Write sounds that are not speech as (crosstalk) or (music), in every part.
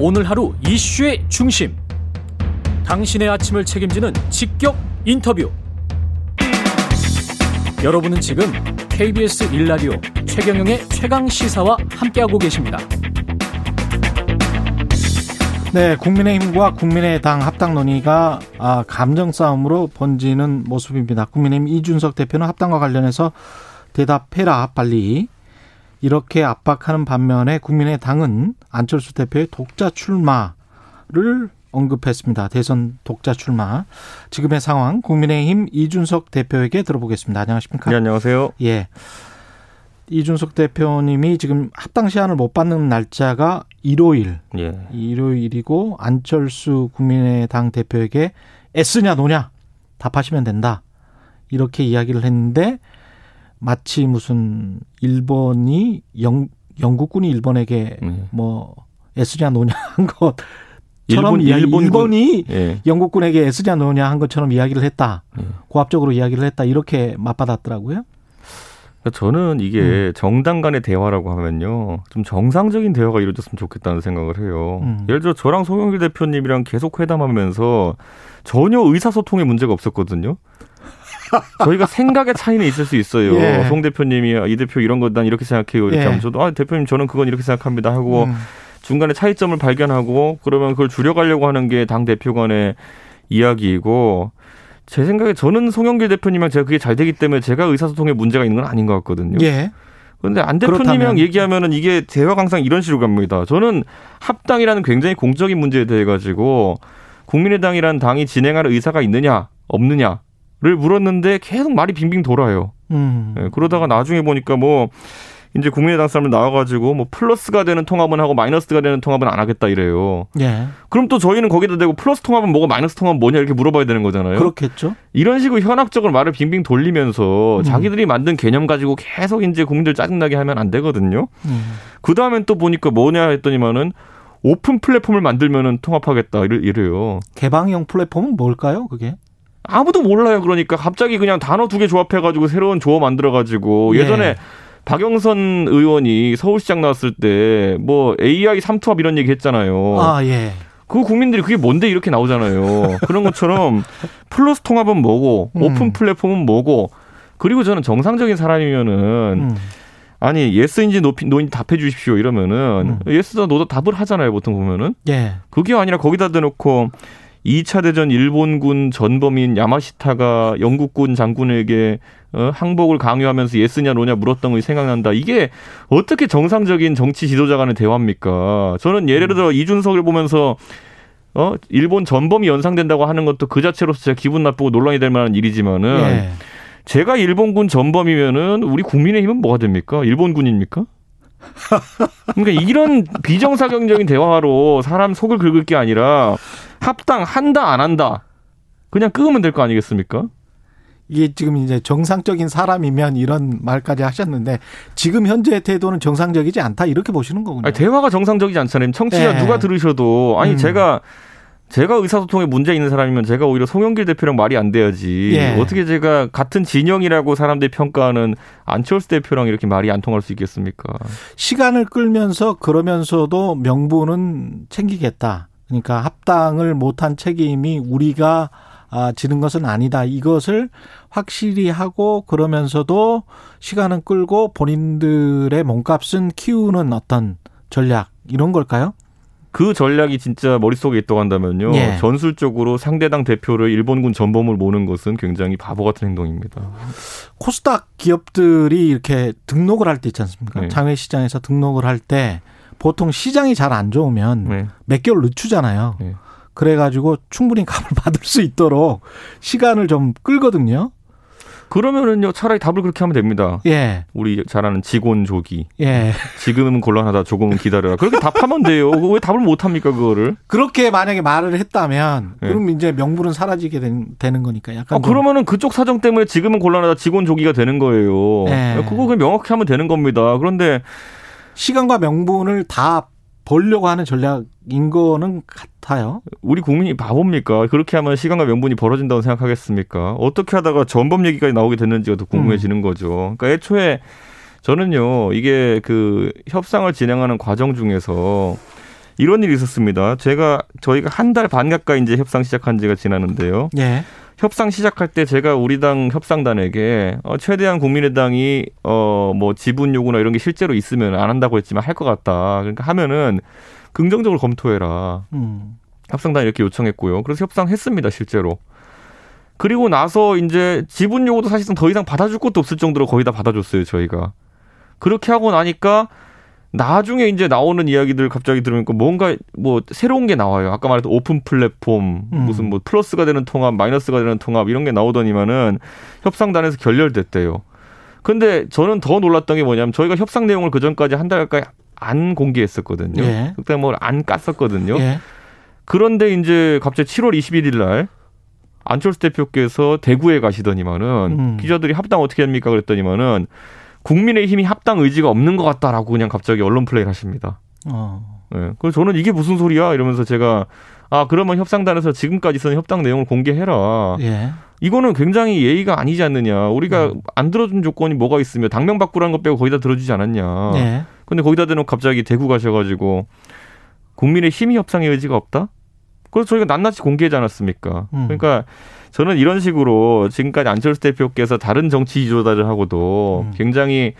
오늘 하루 이슈의 중심. 당신의 아침을 책임지는 직격 인터뷰. 여러분은 지금 KBS 일라디오 최경영의 최강 시사와 함께하고 계십니다. 네, 국민의힘과 국민의당 합당 논의가 아, 감정 싸움으로 번지는 모습입니다. 국민의힘 이준석 대표는 합당과 관련해서 대답해라 빨리 이렇게 압박하는 반면에 국민의당은 안철수 대표의 독자 출마를 언급했습니다. 대선 독자 출마. 지금의 상황 국민의힘 이준석 대표에게 들어보겠습니다. 안녕하십니까? 네, 안녕하세요. 예. 이준석 대표님이 지금 합당 시한을 못 받는 날짜가 일요일. 예. 일요일이고 안철수 국민의당 대표에게 애쓰냐 노냐 답하시면 된다. 이렇게 이야기를 했는데 마치 무슨 일본이 영 영국군이 일본에게 네. 뭐 애쓰냐 노냐 한 것처럼 일본- 이야기, 일본군- 일본이 예. 영국군에게 애쓰냐 노냐 한 것처럼 이야기를 했다. 예. 고압적으로 이야기를 했다. 이렇게 맞받았더라고요. 그러니까 저는 이게 음. 정당 간의 대화라고 하면요. 좀 정상적인 대화가 이루어졌으면 좋겠다는 생각을 해요. 음. 예를 들어 저랑 송영길 대표님이랑 계속 회담하면서 전혀 의사소통에 문제가 없었거든요. (laughs) 저희가 생각의 차이는 있을 수 있어요. 예. 송 대표님이 이 대표 이런 거 난 이렇게 생각해요. 이렇게 예. 하면 저도 아 대표님 저는 그건 이렇게 생각합니다 하고 음. 중간에 차이점을 발견하고 그러면 그걸 줄여가려고 하는 게 당 대표 간의 이야기이고 제 생각에 저는 송영길 대표님이랑 제가 그게 잘 되기 때문에 제가 의사소통에 문제가 있는 건 아닌 것 같거든요. 예. 그런데 안 대표님이랑. 얘기하면은 이게 대화가 항상 이런 식으로 갑니다. 저는 합당이라는 굉장히 공적인 문제에 대해 가지고 국민의당이라는 당이 진행할 의사가 있느냐 없느냐 를 물었는데 계속 말이 빙빙 돌아요. 음. 예, 그러다가 나중에 보니까 뭐 이제 국민의당 사람들 나와가지고 뭐 플러스가 되는 통합은 하고 마이너스가 되는 통합은 안 하겠다 이래요. 예. 그럼 또 저희는 거기다 대고 플러스 통합은 뭐고 마이너스 통합은 뭐냐 이렇게 물어봐야 되는 거잖아요. 그렇겠죠. 이런 식으로 현학적으로 말을 빙빙 돌리면서 음. 자기들이 만든 개념 가지고 계속 이제 국민들 짜증나게 하면 안 되거든요. 음. 그 다음엔 또 보니까 뭐냐 했더니만은 오픈 플랫폼을 만들면은 통합하겠다 이래- 이래요. 개방형 플랫폼은 뭘까요? 그게? 아무도 몰라요. 그러니까 갑자기 그냥 단어 두 개 조합해가지고 새로운 조어 만들어가지고 예. 예전에 박영선 의원이 서울시장 나왔을 때 뭐 AI 삼투합 이런 얘기 했잖아요. 아, 예. 그 국민들이 그게 뭔데 이렇게 나오잖아요. 그런 것처럼 (laughs) 플러스 통합은 뭐고 음. 오픈 플랫폼은 뭐고 그리고 저는 정상적인 사람이면은 음. 아니 yes인지 no, no인지 답해 주십시오 이러면은 yes다 no다 답을 하잖아요 보통 보면은 예. 그게 아니라 거기다 대놓고 2차 대전 일본군 전범인 야마시타가 영국군 장군에게 어, 항복을 강요하면서 yes냐 no냐 물었던 거 생각난다. 이게 어떻게 정상적인 정치 지도자 간의 대화입니까? 저는 예를 들어 이준석을 보면서 어 일본 전범이 연상된다고 하는 것도 그 자체로서 제가 기분 나쁘고 논란이 될 만한 일이지만은 예. 제가 일본군 전범이면은 우리 국민의힘은 뭐가 됩니까? 일본군입니까? 그러니까 이런 비정사경적인 대화로 사람 속을 긁을 게 아니라 합당 한다 안 한다 그냥 끄면 될 거 아니겠습니까? 이게 지금 이제 정상적인 사람이면 이런 말까지 하셨는데 지금 현재의 태도는 정상적이지 않다 이렇게 보시는 거군요. 아니, 대화가 정상적이지 않잖아요. 청취자 네. 누가 들으셔도 아니 음. 제가 제가 의사소통에 문제 있는 사람이면 제가 오히려 송영길 대표랑 말이 안 돼야지. 예. 어떻게 제가 같은 진영이라고 사람들이 평가하는 안철수 대표랑 이렇게 말이 안 통할 수 있겠습니까? 시간을 끌면서 그러면서도 명분은 챙기겠다. 그러니까 합당을 못한 책임이 우리가 아, 지는 것은 아니다. 이것을 확실히 하고 그러면서도 시간은 끌고 본인들의 몸값은 키우는 어떤 전략 이런 걸까요? 그 전략이 진짜 머릿속에 있다고 한다면요. 예. 전술적으로 상대당 대표를 일본군 전범을 모는 것은 굉장히 바보 같은 행동입니다. 코스닥 기업들이 이렇게 등록을 할 때 있지 않습니까? 네. 장외시장에서 등록을 할 때 보통 시장이 잘 안 좋으면 네. 몇 개월 늦추잖아요. 네. 그래가지고 충분히 값을 (laughs) 받을 수 있도록 시간을 좀 끌거든요. 그러면은요 차라리 답을 그렇게 하면 됩니다. 예, 우리 잘 아는 직원 조기. 예. 지금은 곤란하다. 조금은 기다려라. 그렇게 답하면 돼요. 왜 답을 못 합니까 그거를? 그렇게 만약에 말을 했다면 네. 그럼 이제 명분은 사라지게 된, 되는 거니까 약간 아, 좀 그러면은 그쪽 사정 때문에 지금은 곤란하다. 직원 조기가 되는 거예요. 네. 그거 그냥 명확히 하면 되는 겁니다. 그런데 시간과 명분을 다 벌려고 하는 전략인 거는 같아요. 우리 국민이 바보입니까? 그렇게 하면 시간과 명분이 벌어진다고 생각하겠습니까? 어떻게 하다가 전범 얘기까지 나오게 됐는지가 더 궁금해지는 거죠. 그러니까 애초에 저는요, 이게 그 협상을 진행하는 과정 중에서 이런 일이 있었습니다. 제가 저희가 한 달 반 가까이 이제 협상 시작한 지가 지났는데요. 예. 협상 시작할 때 제가 우리 당 협상단에게 어, 최대한 국민의당이 어 뭐 지분 요구나 이런 게 실제로 있으면 안 한다고 했지만 할 것 같다. 그러니까 하면은 긍정적으로 검토해라. 음. 협상단 이렇게 요청했고요. 그래서 협상했습니다, 실제로. 그리고 나서 이제 지분 요구도 사실상 더 이상 받아줄 것도 없을 정도로 거의 다 받아줬어요, 저희가. 그렇게 하고 나니까 나중에 이제 나오는 이야기들 갑자기 들으니까 뭔가 뭐 새로운 게 나와요. 아까 말했던 오픈 플랫폼, 음. 무슨 뭐 플러스가 되는 통합, 마이너스가 되는 통합 이런 게 나오더니만은 협상단에서 결렬됐대요. 근데 저는 더 놀랐던 게 뭐냐면 저희가 협상 내용을 그 전까지 한 달 가까이 안 공개했었거든요. 예. 그때 뭘 안 깠었거든요. 예. 그런데 이제 갑자기 7월 21일 날 안철수 대표께서 대구에 가시더니만은 음. 기자들이 합당 어떻게 합니까 그랬더니만은 국민의힘이 합당 의지가 없는 것 같다라고 그냥 갑자기 언론 플레이를 하십니다. 어. 예. 그래서 저는 이게 무슨 소리야 이러면서 제가 아 그러면 협상단에서 지금까지 쓴 협당 내용을 공개해라. 예. 이거는 굉장히 예의가 아니지 않느냐. 우리가 안 들어준 조건이 뭐가 있으며 당명 바꾸라는 것 빼고 거의 다 들어주지 않았냐. 예. 근데 거기다 대놓고 갑자기 대구 가셔가지고 국민의 힘이 협상의 의지가 없다? 그래서 저희가 낱낱이 공개하지 않았습니까? 음. 그러니까 저는 이런 식으로 지금까지 안철수 대표께서 다른 정치 지도자를 하고도 음. 굉장히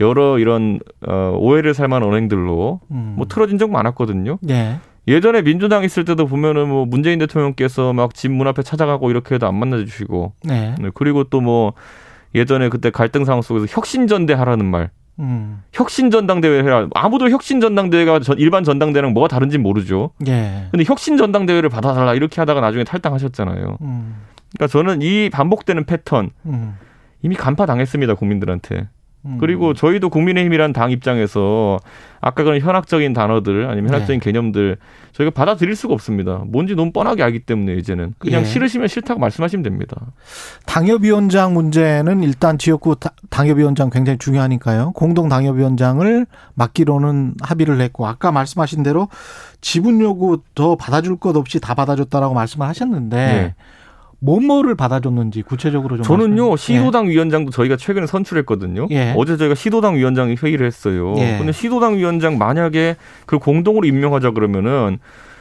여러 이런 어, 오해를 살만한 언행들로 음. 뭐 틀어진 적 많았거든요. 예. 예전에 민주당 있을 때도 보면은 뭐 문재인 대통령께서 막 집 문 앞에 찾아가고 이렇게 해도 안 만나주시고 네. 네, 그리고 또 뭐 예전에 그때 갈등 상황 속에서 혁신전대 하라는 말 음. 혁신 전당대회 해라. 아무도 혁신 전당대회가 전- 일반 전당대회랑 뭐가 다른지 모르죠. 예. 근데 혁신 전당대회를 받아달라 이렇게 하다가 나중에 탈당하셨잖아요. 음. 그러니까 저는 이 반복되는 패턴 음. 이미 간파 당했습니다 국민들한테. 음. 그리고 저희도 국민의힘이란 당 입장에서 아까 그런 현학적인 단어들 아니면 현학적인 네. 개념들 저희가 받아들일 수가 없습니다. 뭔지 너무 뻔하게 알기 때문에 이제는 그냥 예. 싫으시면 싫다고 말씀하시면 됩니다. 당협위원장 문제는 일단 지역구 다- 당협위원장 굉장히 중요하니까요. 공동 당협위원장을 맡기로는 합의를 했고 아까 말씀하신 대로 지분 요구 더 받아줄 것 없이 다 받아줬다라고 말씀을 하셨는데 네. 뭐뭐를 받아줬는지 구체적으로 좀 저는요 말씀해- 시도당 위원장도 저희가 최근에 선출했거든요. 예. 어제 저희가 시도당 위원장 회의를 했어요. 예. 근데 시도당 위원장 만약에 그 공동으로 임명하자 그러면은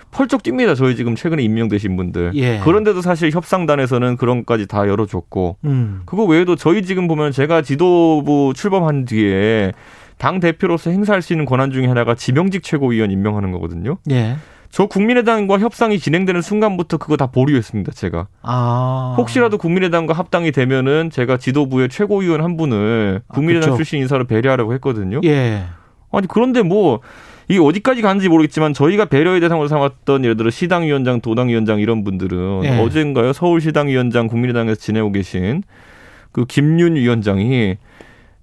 펄쩍 뜁니다. 저희 지금 최근에 임명되신 분들. 예. 그런데도 사실 협상단에서는 그런 것까지 다 열어줬고 음. 그거 외에도 저희 지금 보면 제가 지도부 출범한 뒤에 당 대표로서 행사할 수 있는 권한 중에 하나가 지명직 최고위원 임명하는 거거든요. 예. 저 국민의당과 협상이 진행되는 순간부터 그거 다 보류했습니다. 제가. 아. 혹시라도 국민의당과 합당이 되면은 제가 지도부의 최고위원 한 분을 아, 국민의당 그쵸. 출신 인사로 배려하라고 했거든요. 예. 아니 그런데 뭐 이게 어디까지 가는지 모르겠지만 저희가 배려의 대상으로 삼았던 예를 들어 시당위원장, 도당위원장 이런 분들은 예. 어젠가요 서울시당위원장 국민의당에서 지내고 계신 그 김윤 위원장이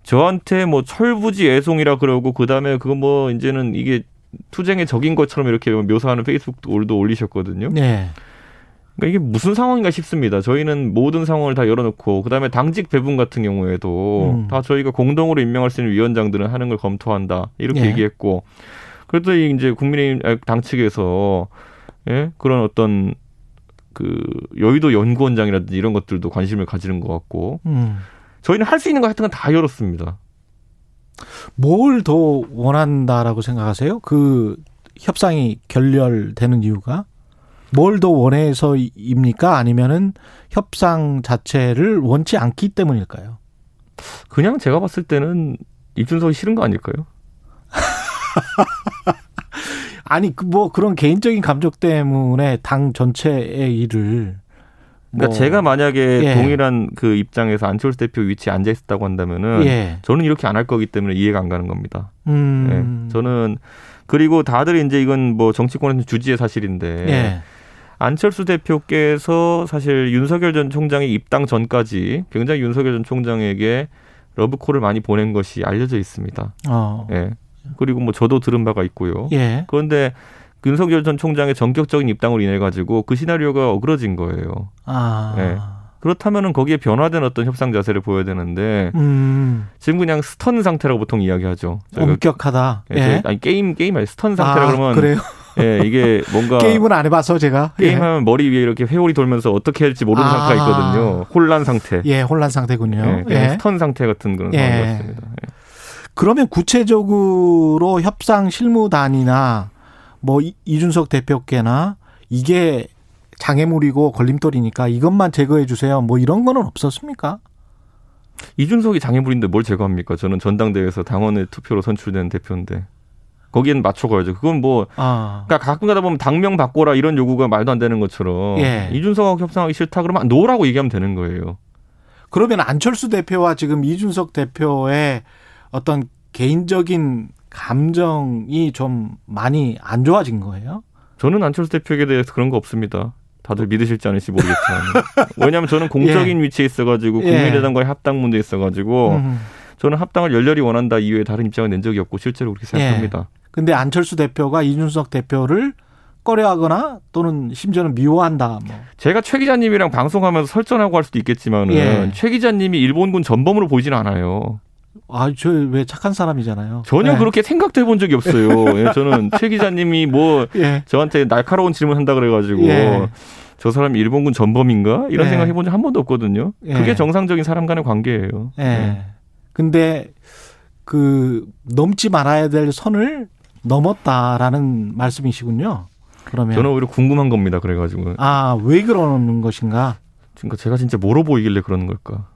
저한테 뭐 철부지 애송이라 그러고 그 다음에 그거 뭐 이제는 이게 투쟁의 적인 것처럼 이렇게 묘사하는 페이스북 올도 올리셨거든요. 예. 그러니까 이게 무슨 상황인가 싶습니다. 저희는 모든 상황을 다 열어놓고 그다음에 당직 배분 같은 경우에도 음. 다 저희가 공동으로 임명할 수 있는 위원장들은 하는 걸 검토한다 이렇게 예. 얘기했고 그랬더니 이제 국민의힘 아, 당 측에서 예? 그런 어떤 그 여의도 연구원장이라든지 이런 것들도 관심을 가지는 것 같고 음. 저희는 할 수 있는 거 하여튼 다 열었습니다. 뭘 더 원한다라고 생각하세요? 그 협상이 결렬되는 이유가 뭘 더 원해서입니까? 아니면은 협상 자체를 원치 않기 때문일까요? 그냥 제가 봤을 때는 이준석이 싫은 거 아닐까요? (laughs) 아니 그뭐 그런 개인적인 감정 때문에 당 전체의 일을 그러니까 뭐, 제가 만약에 예. 동일한 그 입장에서 안철수 대표 위치에 앉아 있었다고 한다면은 예. 저는 이렇게 안 할 거기 때문에 이해가 안 가는 겁니다. 음. 예. 저는 그리고 다들 이제 이건 뭐 정치권에서 주지의 사실인데 예. 안철수 대표께서 사실 윤석열 전 총장의 입당 전까지 굉장히 윤석열 전 총장에게 러브콜을 많이 보낸 것이 알려져 있습니다. 어. 예. 그리고 뭐 저도 들은 바가 있고요. 예. 그런데 윤석열 전 총장의 전격적인 입당으로 인해 가지고 그 시나리오가 어그러진 거예요. 아. 예. 그렇다면은 거기에 변화된 어떤 협상 자세를 보여야 되는데 음. 지금 그냥 stun 상태라고 보통 이야기하죠. 엄격하다. 예, 예. 아니 게임 게임 아니 stun 상태라 아, 그러면 그래요. 예, 이게 뭔가 (laughs) 게임은 안 해봐서 제가 예. 게임하면 머리 위에 이렇게 회오리 돌면서 어떻게 할지 모르는 아. 상태가 있거든요. 혼란 상태. 예, 혼란 상태군요. 예, 예. stun 상태 같은 그런 예. 상황이었습니다. 예. 그러면 구체적으로 협상 실무단이나 뭐 이- 이준석 대표께나 이게 장애물이고 걸림돌이니까 이것만 제거해 주세요. 뭐 이런 거는 없었습니까? 이준석이 장애물인데 뭘 제거합니까? 저는 전당대회에서 당원의 투표로 선출된 대표인데 거기엔 맞춰가야죠. 그건 뭐 아. 그러니까 가끔 가다 보면 당명 바꿔라 이런 요구가 말도 안 되는 것처럼 예. 이준석하고 협상하기 싫다 그러면 no라고 얘기하면 되는 거예요. 그러면 안철수 대표와 지금 이준석 대표의 어떤 개인적인 감정이 좀 많이 안 좋아진 거예요? 저는 안철수 대표에게 대해서 그런 거 없습니다. 다들 믿으실지 않을지 모르겠지만 (laughs) 왜냐하면 저는 공적인 위치에 있어가지고 예. 국민의당과의 합당 문제에 있어가지고 음. 저는 합당을 열렬히 원한다 이외에 다른 입장을 낸 적이 없고 실제로 그렇게 생각합니다. 근데 안철수 대표가 이준석 대표를 꺼려하거나 또는 심지어는 미워한다. 뭐. 제가 최 기자님이랑 방송하면서 설전하고 할 수도 있겠지만은 예. 최 기자님이 일본군 전범으로 보이지는 않아요. 아, 저 왜 착한 사람이잖아요. 전혀 예. 그렇게 생각도 해본 적이 없어요. (laughs) 예, 저는 최 기자님이 뭐 예. 저한테 날카로운 질문 한다 그래가지고 예. 저 사람이 일본군 전범인가 이런 예. 생각 해본 적 한 번도 없거든요. 예. 그게 정상적인 사람 간의 관계예요. 예. 네. 근데 그 넘지 말아야 될 선을 넘었다라는 말씀이시군요. 그러면 저는 오히려 궁금한 겁니다. 그래가지고 아, 왜 그러는 것인가? 그러니까 제가 진짜 뭐로 보이길래 그러는 걸까?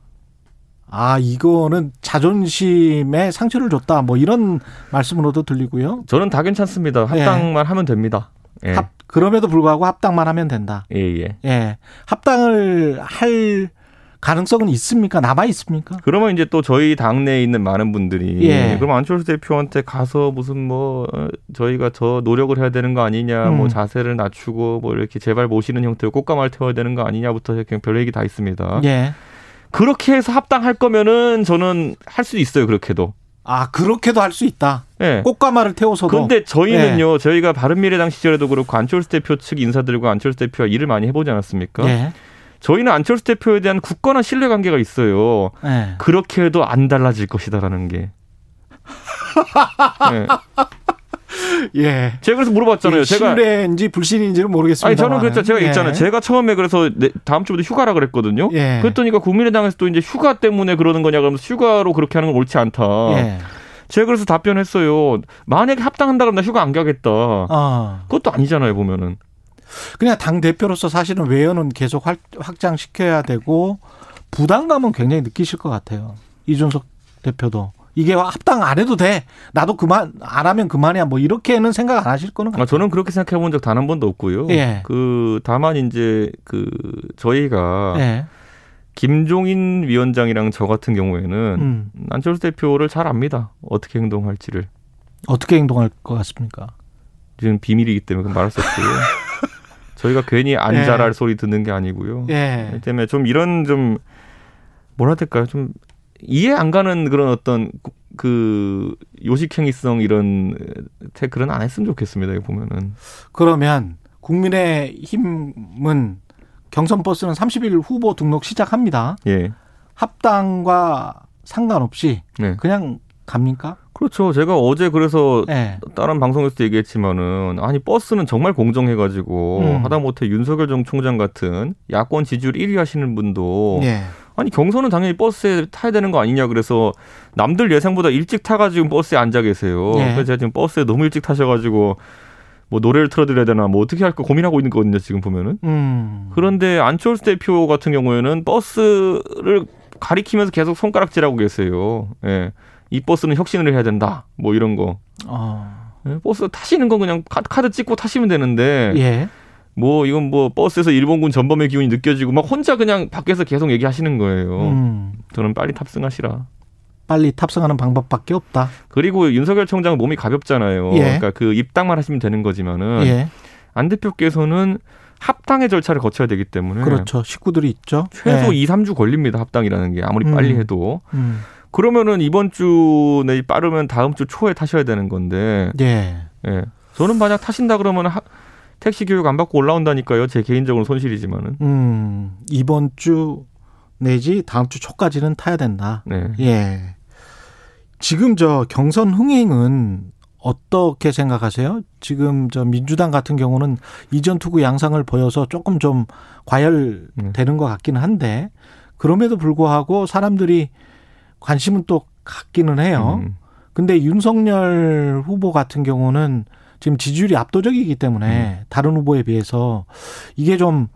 아, 이거는 자존심에 상처를 줬다. 뭐 이런 말씀으로도 들리고요. 저는 다 괜찮습니다. 합당만 하면 됩니다. 예. 합, 그럼에도 불구하고 합당만 하면 된다. 예, 예. 예. 합당을 할 가능성은 있습니까? 남아 있습니까? 그러면 이제 또 저희 당내에 있는 많은 분들이 예. 그럼 안철수 대표한테 가서 무슨 뭐 어, 저희가 더 노력을 해야 되는 거 아니냐, 음. 뭐 자세를 낮추고 뭐 이렇게 제발 모시는 형태로 꽃가마를 태워야 되는 거 아니냐부터 그냥 별 얘기 다 있습니다. 예. 그렇게 해서 합당할 거면은 저는 할 수 있어요. 그렇게도. 아, 그렇게도 할 수 있다. 예. 꽃가마를 태워서도. 근데 저희는요, 저희가 바른미래당 시절에도 그렇고 안철수 대표 측 인사들과 안철수 대표와 일을 많이 해보지 않았습니까? 예. 저희는 안철수 대표에 대한 굳건한 신뢰 관계가 있어요. 예. 그렇게 해도 안 달라질 것이다라는 게. (laughs) 예. 예. 제가 그래서 물어봤잖아요. 이 제가 신뢰인지 불신인지는 모르겠습니다. 아니 저는 그랬죠. 제가 있잖아요. 제가 처음에 그래서 내- 다음 주부터 휴가라 그랬거든요. 예. 그랬더니까 국민의당에서 또 이제 휴가 때문에 그러는 거냐 그러면서 휴가로 그렇게 하는 건 옳지 않다. 예. 제가 그래서 답변했어요. 만약에 합당한다 그러면 나 휴가 안 가겠다. 어. 그것도 아니잖아요 보면은. 그냥 당 대표로서 사실은 외연은 계속 활- 확장시켜야 되고 부담감은 굉장히 느끼실 것 같아요. 이준석 대표도 이게 합당 안 해도 돼. 나도 그만 안 하면 그만이야. 뭐 이렇게는 생각 안 하실 거는 아, 같아요. 저는 그렇게 생각해 본 적 단 한 번도 없고요. 예. 그 다만 이제 그 저희가 예. 김종인 위원장이랑 저 같은 경우에는 음. 안철수 대표를 잘 압니다. 어떻게 행동할지를. 어떻게 행동할 것 같습니까? 지금 비밀이기 때문에 말할 수 없고요. (laughs) 저희가 괜히 안 예. 잘할 소리 듣는 게 아니고요. 예. 때문에 좀 이런 좀 뭐라 해야 될까요? 좀 이해 안 가는 그런 어떤 구- 그 요식행위성 이런 태클은 안 했으면 좋겠습니다. 이거 보면은. 그러면 국민의 힘은 경선 버스는 30일 후보 등록 시작합니다. 예. 합당과 상관없이 네. 그냥 갑니까? 그렇죠. 제가 어제 그래서 예. 다른 방송에서 얘기했지만은 아니 버스는 정말 공정해가지고 음. 하다못해 윤석열 정 총장 같은 야권 지지율 1위 하시는 분도 예. 아니 경선은 당연히 버스에 타야 되는 거 아니냐 그래서 남들 예상보다 일찍 타가지고 버스에 앉아 계세요. 예. 그래서 제가 지금 버스에 너무 일찍 타셔가지고 뭐 노래를 틀어드려야 되나 뭐 어떻게 할까 고민하고 있는 거거든요 지금 보면은. 음. 그런데 안철수 대표 같은 경우에는 버스를 가리키면서 계속 손가락질하고 계세요. 예. 이 버스는 혁신을 해야 된다. 뭐 이런 거. 어. 예, 버스 타시는 건 그냥 카- 카드 찍고 타시면 되는데 예. 뭐 이건 뭐 버스에서 일본군 전범의 기운이 느껴지고 막 혼자 그냥 밖에서 계속 얘기하시는 거예요. 음. 저는 빨리 탑승하시라. 빨리 탑승하는 방법밖에 없다. 그리고 윤석열 총장은 몸이 가볍잖아요. 예. 그러니까 그 입당만 하시면 되는 거지만은 예. 안 대표께서는 합당의 절차를 거쳐야 되기 때문에 그렇죠. 식구들이 있죠. 최소 예. 2, 3주 걸립니다. 합당이라는 게 아무리 음. 빨리 해도. 음. 그러면은 이번 주 내지 빠르면 다음 주 초에 타셔야 되는 건데. 예. 예. 저는 만약 타신다 그러면 하, 택시 교육 안 받고 올라온다니까요. 제 개인적으로 손실이지만은. 음. 이번 주 내지 다음 주 초까지는 타야 된다. 네. 예. 지금 저 경선 흥행은 어떻게 생각하세요? 지금 저 민주당 같은 경우는 이전 투구 양상을 보여서 조금 좀 과열되는 것 같기는 한데 그럼에도 불구하고 사람들이 관심은 또 갖기는 해요. 음. 근데 윤석열 후보 같은 경우는 지금 지지율이 압도적이기 때문에 음. 다른 후보에 비해서 이게 좀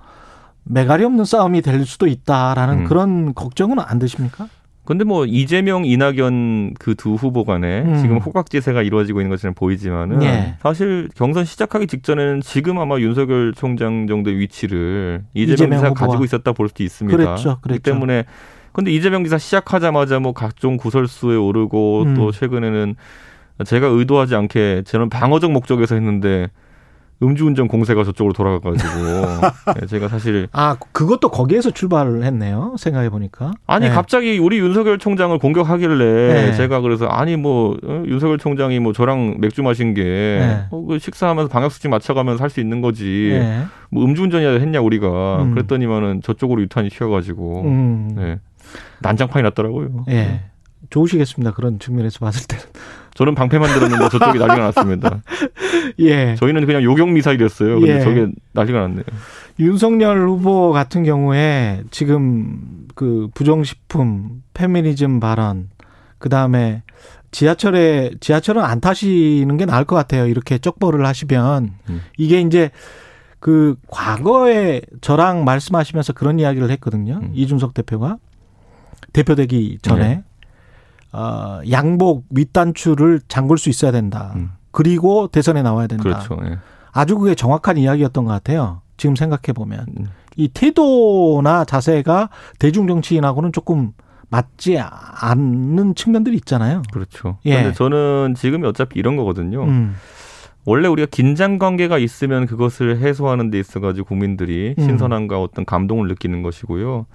매갈이 없는 싸움이 될 수도 있다라는 음. 그런 걱정은 안 드십니까? 근데 뭐 이재명, 이낙연 그 두 후보 간에 음. 지금 호각지세가 이루어지고 있는 것처럼 보이지만은 예. 사실 경선 시작하기 직전에는 지금 아마 윤석열 총장 정도의 위치를 이재명, 이재명 지사가. 가지고 있었다 볼 수도 있습니다. 그랬죠, 그랬죠. 기 때문에 근데 이재명 지사 시작하자마자 뭐 각종 구설수에 오르고 음. 또 최근에는 제가 의도하지 않게 저는 방어적 목적에서 했는데 음주운전 공세가 저쪽으로 돌아가가지고 예, (laughs) 제가 사실 아 그것도 거기에서 출발을 했네요. 생각해 보니까. 아니 갑자기 우리 윤석열 총장을 공격하길래 네. 제가 그래서 아니 뭐 어, 윤석열 총장이 뭐 저랑 맥주 마신 게 네. 어, 그 식사하면서 방역 수칙 맞춰가면서 할 수 있는 거지 네. 뭐 음주운전이라 했냐 우리가 음. 그랬더니만은 저쪽으로 유탄이 튀어가지고 음. 네. 난장판이 났더라고요. 예. 좋으시겠습니다. 그런 측면에서 봤을 때는. 저는 방패만 들었는데 저쪽이 난리가 났습니다. (laughs) 예. 저희는 그냥 요격 미사일이었어요. 근데 예. 저게 난리가 났네요. 윤석열 후보 같은 경우에 지금 그 부정식품, 페미니즘 발언, 그 다음에 지하철에 지하철은 안 타시는 게 나을 것 같아요. 이렇게 쪽보를 하시면 음. 이게 이제 그 과거에 저랑 말씀하시면서 그런 이야기를 했거든요. 음. 이준석 대표가 대표되기 전에 네. 어, 양복 윗단추를 잠글 수 있어야 된다. 음. 그리고 대선에 나와야 된다. 그렇죠. 예. 아주 그게 정확한 이야기였던 것 같아요. 지금 생각해 보면 음. 이 태도나 자세가 대중 정치인하고는 조금 맞지 않는 측면들이 있잖아요. 그렇죠. 예. 근데 저는 지금이 어차피 이런 거거든요. 음. 원래 우리가 긴장 관계가 있으면 그것을 해소하는 데 있어 가지고 국민들이 음. 신선함과 어떤 감동을 느끼는 것이고요.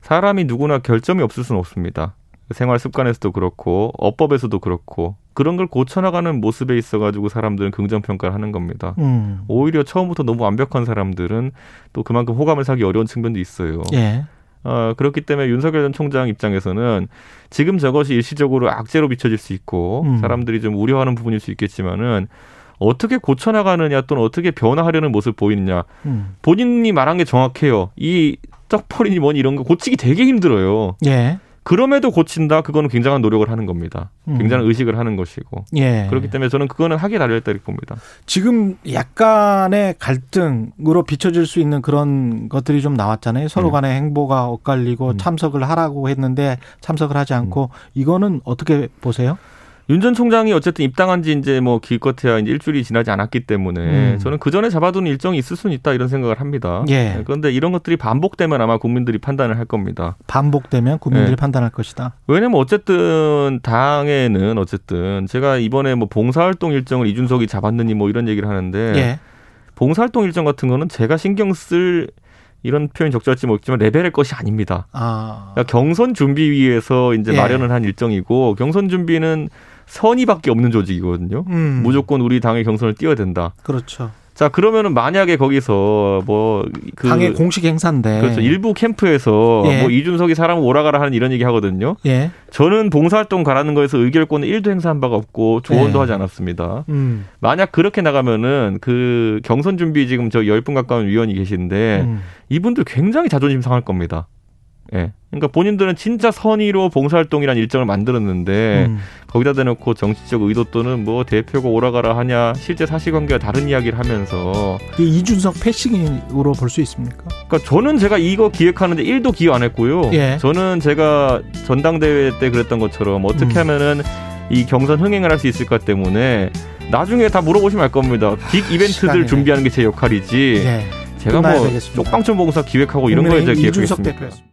사람이 누구나 결점이 없을 수는 없습니다. 생활 습관에서도 그렇고 어법에서도 그렇고 그런 걸 고쳐나가는 모습에 있어가지고 사람들은 긍정 평가를 하는 겁니다. 음. 오히려 처음부터 너무 완벽한 사람들은 또 그만큼 호감을 사기 어려운 측면도 있어요. 예. 어, 그렇기 때문에 윤석열 전 총장 입장에서는 지금 저것이 일시적으로 악재로 비춰질 수 있고 음. 사람들이 좀 우려하는 부분일 수 있겠지만은 어떻게 고쳐나가느냐 또는 어떻게 변화하려는 모습 보이느냐 음. 본인이 말한 게 정확해요. 이 떡벌이니 뭐니 이런 거 고치기 되게 힘들어요. 예. 그럼에도 고친다 그거는 굉장한 노력을 하는 겁니다. 음. 굉장한 의식을 하는 것이고 예. 그렇기 때문에 저는 그거는 하기에 달려있다 이렇게 봅니다. 지금 약간의 갈등으로 비춰질 수 있는 그런 것들이 좀 나왔잖아요. 서로 음. 간의 행보가 엇갈리고 음. 참석을 하라고 했는데 참석을 하지 않고 이거는 어떻게 보세요? 윤 전 총장이 어쨌든 입당한 지 이제 뭐 기껏해야 이제 일주일이 지나지 않았기 때문에 음. 저는 그 전에 잡아두는 일정이 있을 수는 있다 이런 생각을 합니다. 예. 그런데 이런 것들이 반복되면 아마 국민들이 판단을 할 겁니다. 반복되면 국민들이 네. 판단할 것이다. 왜냐면 어쨌든 당에는 어쨌든 제가 이번에 뭐 봉사활동 일정을 이준석이 잡았느니 뭐 이런 얘기를 하는데 예. 봉사활동 일정 같은 거는 제가 신경 쓸 이런 표현 적절할지 모르겠지만 레벨의 것이 아닙니다. 아. 그러니까 경선 준비위에서 이제 예. 마련을 한 일정이고 경선 준비는 선의밖에 없는 조직이거든요. 음. 무조건 우리 당의 경선을 뛰어야 된다. 그렇죠. 자 그러면은 만약에 거기서 뭐그 당의 공식 행사인데. 그렇죠 일부 캠프에서 예. 뭐 이준석이 사람 오라가라 하는 이런 얘기 하거든요. 예. 저는 봉사활동 가라는 거에서 의결권을 1도 행사한 바가 없고 조언도 예. 하지 않았습니다. 음. 만약 그렇게 나가면은 그 경선 준비 지금 저 10분 가까운 위원이 계신데 음. 이분들 굉장히 자존심 상할 겁니다. 예. 그러니까 본인들은 진짜 선의로 봉사활동이란 일정을 만들었는데 음. 거기다 대놓고 정치적 의도 또는 뭐 대표가 오라가라 하냐 실제 사실관계와 다른 이야기를 하면서 이게 이준석 패싱으로 볼 수 있습니까? 그러니까 저는 제가 이거 기획하는데 1도 기여 안 했고요. 예. 저는 제가 전당대회 때 그랬던 것처럼 어떻게 음. 하면은 이 경선 흥행을 할 수 있을까 때문에 나중에 다 물어보시면 알 겁니다. 빅 이벤트들 시간이네. 준비하는 게 제 역할이지. 예. 제가 뭐 되겠습니다. 쪽방촌 봉사 기획하고 이런 거에 기획하겠습니다. 대표였습니다.